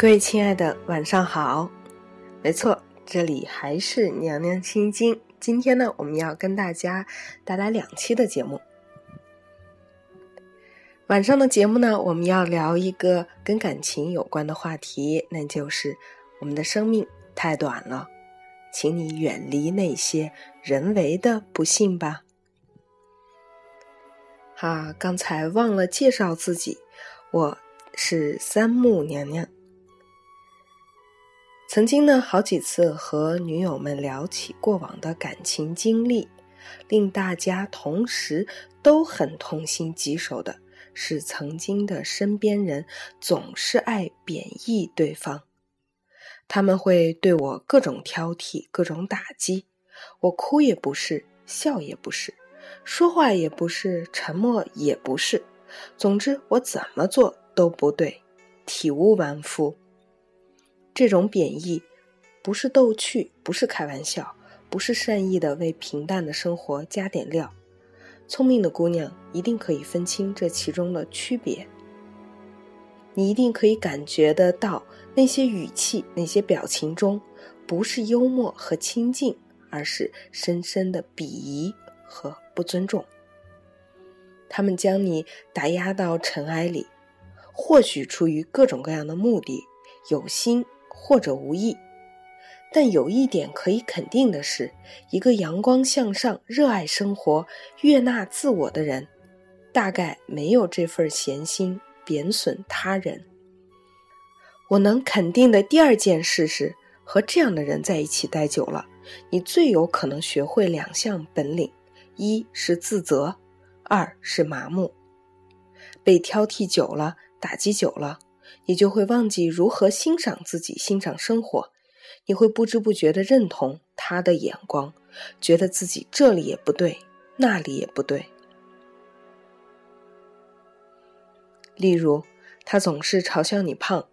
各位亲爱的，晚上好。没错，这里还是娘娘心经。今天呢，我们要跟大家带来两期的节目。晚上的节目呢，我们要聊一个跟感情有关的话题，那就是我们的生命太短了，请你远离那些人为的不幸吧。哈，刚才忘了介绍自己，我是三木娘娘。曾经呢，好几次和女友们聊起过往的感情经历，令大家同时都很痛心疾首的是，曾经的身边人总是爱贬义对方，他们会对我各种挑剔、各种打击，我哭也不是，笑也不是，说话也不是，沉默也不是，总之我怎么做都不对，体无完肤。这种贬义，不是逗趣，不是开玩笑，不是善意的为平淡的生活加点料。聪明的姑娘一定可以分清这其中的区别。你一定可以感觉得到，那些语气、那些表情中，不是幽默和亲近，而是深深的鄙夷和不尊重。他们将你打压到尘埃里，或许出于各种各样的目的，有心。或者无意，但有一点可以肯定的是，一个阳光向上、热爱生活、悦纳自我的人，大概没有这份闲心贬损他人。我能肯定的第二件事是，和这样的人在一起待久了，你最有可能学会两项本领：一是自责，二是麻木。被挑剔久了，打击久了。你就会忘记如何欣赏自己、欣赏生活，你会不知不觉地认同他的眼光，觉得自己这里也不对，那里也不对。例如，他总是嘲笑你胖，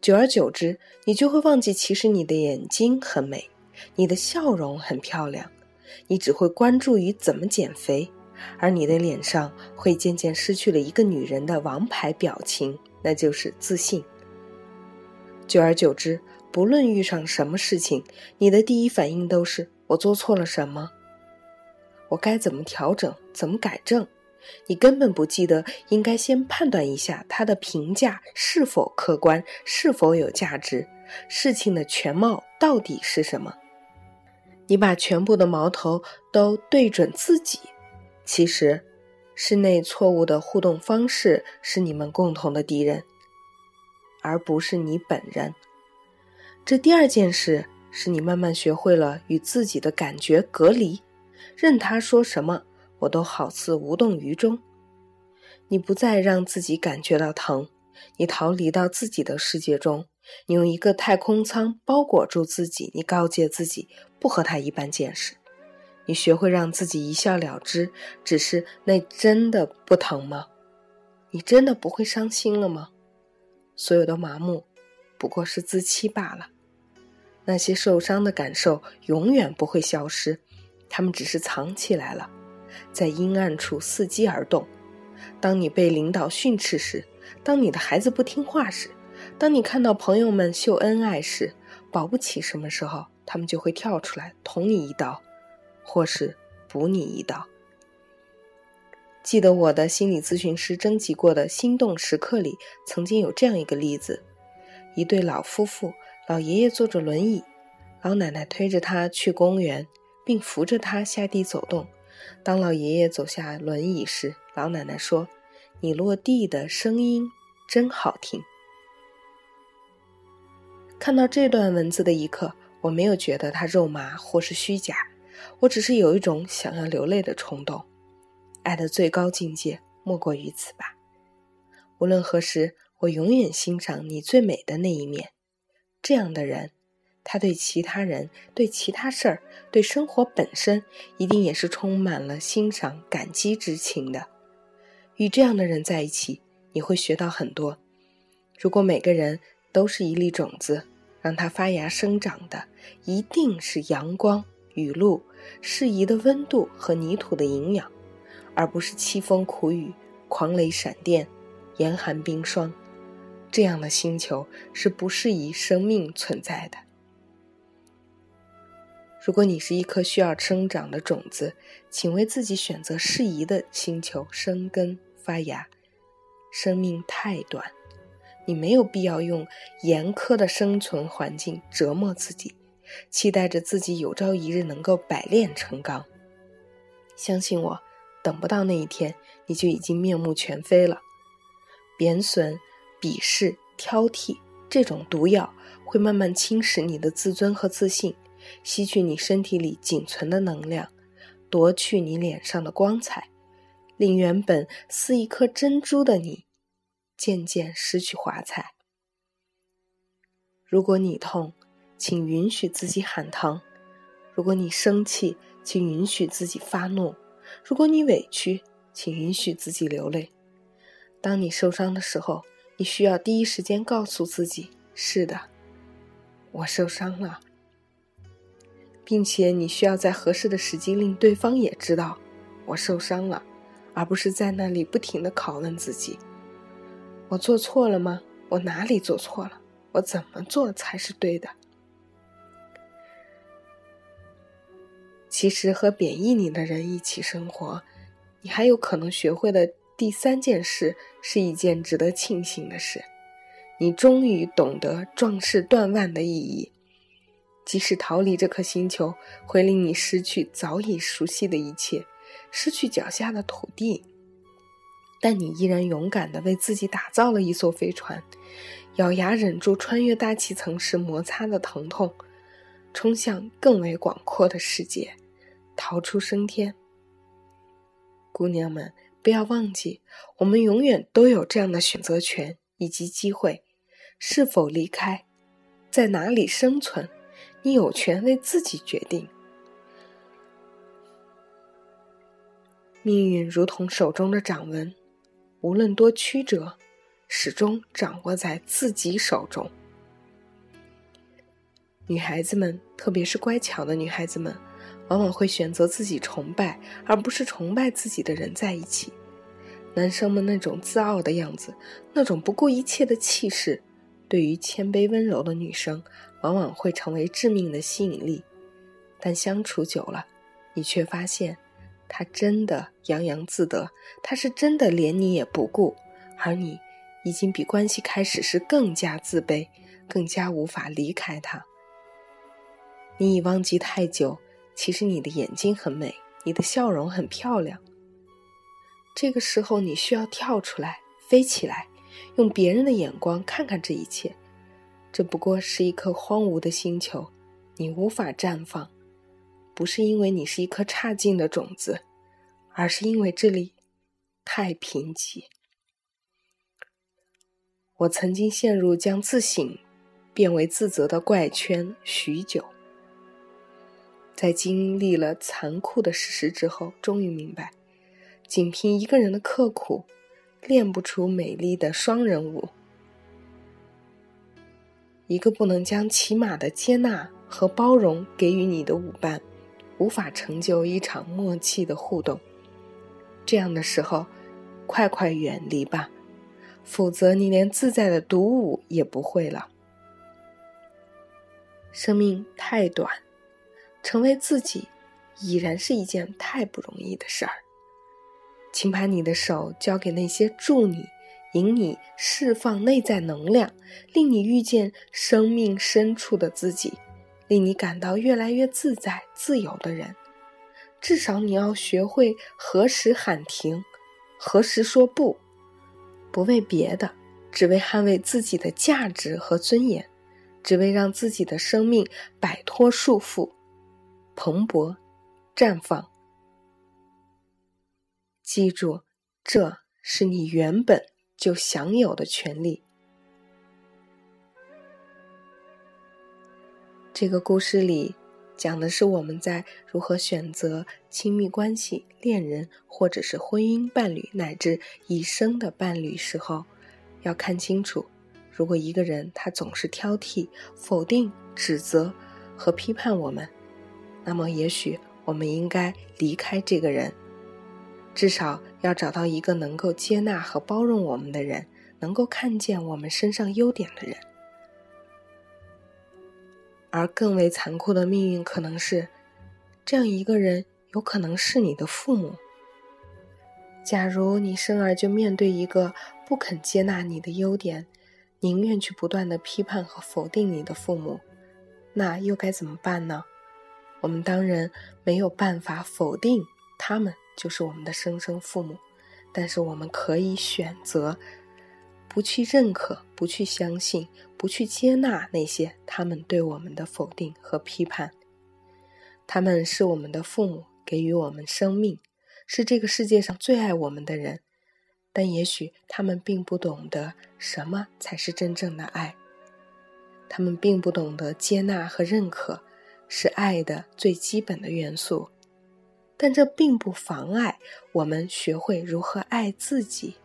久而久之，你就会忘记其实你的眼睛很美，你的笑容很漂亮，你只会关注于怎么减肥，而你的脸上会渐渐失去了一个女人的王牌表情。那就是自信。久而久之，不论遇上什么事情，你的第一反应都是“我做错了什么？我该怎么调整？怎么改正？”你根本不记得应该先判断一下他的评价是否客观，是否有价值，事情的全貌到底是什么？你把全部的矛头都对准自己，其实。室内错误的互动方式是你们共同的敌人，而不是你本人。这第二件事是你慢慢学会了与自己的感觉隔离，任他说什么，我都好似无动于衷。你不再让自己感觉到疼，你逃离到自己的世界中，你用一个太空舱包裹住自己，你告诫自己不和他一般见识。你学会让自己一笑了之，只是那真的不疼吗？你真的不会伤心了吗？所有的麻木，不过是自欺罢了。那些受伤的感受永远不会消失，他们只是藏起来了，在阴暗处伺机而动。当你被领导训斥时，当你的孩子不听话时，当你看到朋友们秀恩爱时，保不齐什么时候他们就会跳出来捅你一刀。或是补你一刀。记得我的心理咨询师征集过的心动时刻里，曾经有这样一个例子：一对老夫妇，老爷爷坐着轮椅，老奶奶推着他去公园，并扶着他下地走动。当老爷爷走下轮椅时，老奶奶说：“你落地的声音真好听。”看到这段文字的一刻，我没有觉得他肉麻或是虚假。我只是有一种想要流泪的冲动，爱的最高境界莫过于此吧。无论何时，我永远欣赏你最美的那一面。这样的人，他对其他人、对其他事儿、对生活本身，一定也是充满了欣赏、感激之情的。与这样的人在一起，你会学到很多。如果每个人都是一粒种子，让它发芽生长的，一定是阳光。雨露、适宜的温度和泥土的营养，而不是凄风苦雨、狂雷闪电、严寒冰霜。这样的星球是不适宜生命存在的。如果你是一颗需要生长的种子，请为自己选择适宜的星球生根发芽。生命太短，你没有必要用严苛的生存环境折磨自己，期待着自己有朝一日能够百炼成钢。相信我，等不到那一天，你就已经面目全非了。贬损、鄙视、挑剔这种毒药，会慢慢侵蚀你的自尊和自信。吸取你身体里仅存的能量，夺去你脸上的光彩，令原本似一颗珍珠的你渐渐失去华彩。如果你痛，请允许自己喊疼；如果你生气，请允许自己发怒；如果你委屈，请允许自己流泪。当你受伤的时候，你需要第一时间告诉自己：“是的，我受伤了。”并且你需要在合适的时机令对方也知道我受伤了，而不是在那里不停的拷问自己：我做错了吗？我哪里做错了？我怎么做才是对的？其实和贬义你的人一起生活，你还有可能学会的第三件事是一件值得庆幸的事：你终于懂得壮士断腕的意义。即使逃离这颗星球会令你失去早已熟悉的一切，失去脚下的土地，但你依然勇敢地为自己打造了一艘飞船，咬牙忍住穿越大气层时摩擦的疼痛，冲向更为广阔的世界，逃出升天。姑娘们，不要忘记，我们永远都有这样的选择权以及机会：是否离开，在哪里生存。你有权为自己决定。命运如同手中的掌纹，无论多曲折，始终掌握在自己手中。女孩子们，特别是乖巧的女孩子们，往往会选择自己崇拜而不是崇拜自己的人在一起。男生们那种自傲的样子，那种不顾一切的气势，对于谦卑温柔的女生。往往会成为致命的吸引力，但相处久了，你却发现，他真的洋洋自得，他是真的连你也不顾，而你已经比关系开始时更加自卑，更加无法离开他。你已忘记太久，其实你的眼睛很美，你的笑容很漂亮。这个时候，你需要跳出来，飞起来，用别人的眼光看看这一切。这不过是一颗荒芜的星球，你无法绽放，不是因为你是一颗差劲的种子，而是因为这里太贫瘠。我曾经陷入将自省变为自责的怪圈许久，在经历了残酷的事实之后，终于明白，仅凭一个人的刻苦，练不出美丽的双人舞。一个不能将起码的接纳和包容给予你的舞伴，无法成就一场默契的互动。这样的时候，快快远离吧，否则你连自在的独舞也不会了。生命太短，成为自己已然是一件太不容易的事儿。请把你的手交给那些助你。引你释放内在能量，令你遇见生命深处的自己，令你感到越来越自在、自由的人。至少你要学会何时喊停，何时说不，不为别的，只为捍卫自己的价值和尊严，只为让自己的生命摆脱束缚，蓬勃绽放。记住，这是你原本。就享有的权利。这个故事里讲的是我们在如何选择亲密关系、恋人或者是婚姻伴侣乃至一生的伴侣时候，要看清楚：如果一个人他总是挑剔、否定、指责和批判我们，那么也许我们应该离开这个人。至少要找到一个能够接纳和包容我们的人，能够看见我们身上优点的人。而更为残酷的命运可能是，这样一个人有可能是你的父母。假如你生而就面对一个不肯接纳你的优点，宁愿去不断的批判和否定你的父母，那又该怎么办呢？我们当然没有办法否定他们就是我们的生生父母，但是我们可以选择不去认可、不去相信、不去接纳那些他们对我们的否定和批判。他们是我们的父母，给予我们生命，是这个世界上最爱我们的人。但也许他们并不懂得什么才是真正的爱，他们并不懂得接纳和认可是爱的最基本的元素，但这并不妨碍我们学会如何爱自己。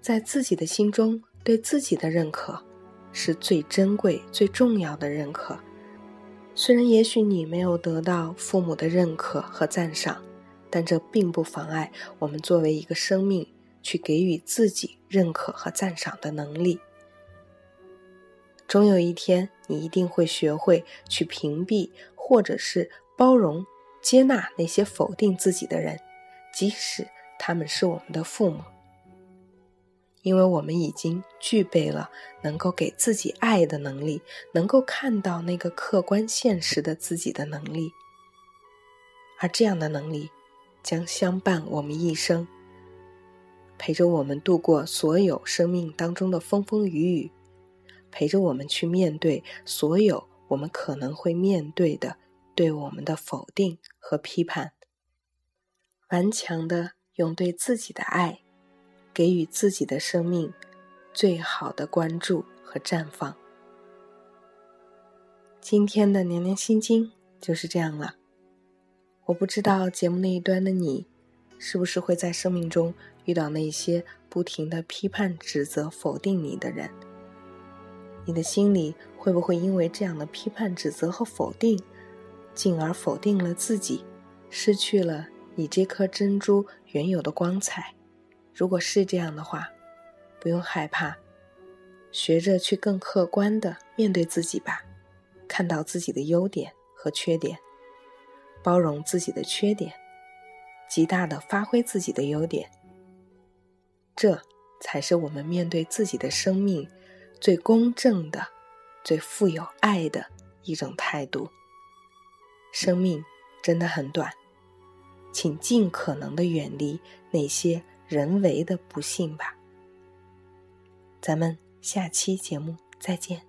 在自己的心中，对自己的认可是最珍贵、最重要的认可。虽然也许你没有得到父母的认可和赞赏。但这并不妨碍我们作为一个生命去给予自己认可和赞赏的能力。终有一天，你一定会学会去屏蔽，或者是包容、接纳那些否定自己的人，即使他们是我们的父母，因为我们已经具备了能够给自己爱的能力，能够看到那个客观现实的自己的能力，而这样的能力。将相伴我们一生，陪着我们度过所有生命当中的风风雨雨，陪着我们去面对所有我们可能会面对的对我们的否定和批判。顽强的用对自己的爱，给予自己的生命最好的关注和绽放。今天的年年心经就是这样了。我不知道节目那一端的你，是不是会在生命中遇到那些不停的批判、指责、否定你的人？你的心里会不会因为这样的批判、指责和否定，进而否定了自己，失去了你这颗珍珠原有的光彩？如果是这样的话，不用害怕，学着去更客观的面对自己吧，看到自己的优点和缺点。包容自己的缺点，极大的发挥自己的优点，这才是我们面对自己的生命最公正的最富有爱的一种态度。生命真的很短请尽可能的远离那些人为的不幸吧。咱们下期节目再见。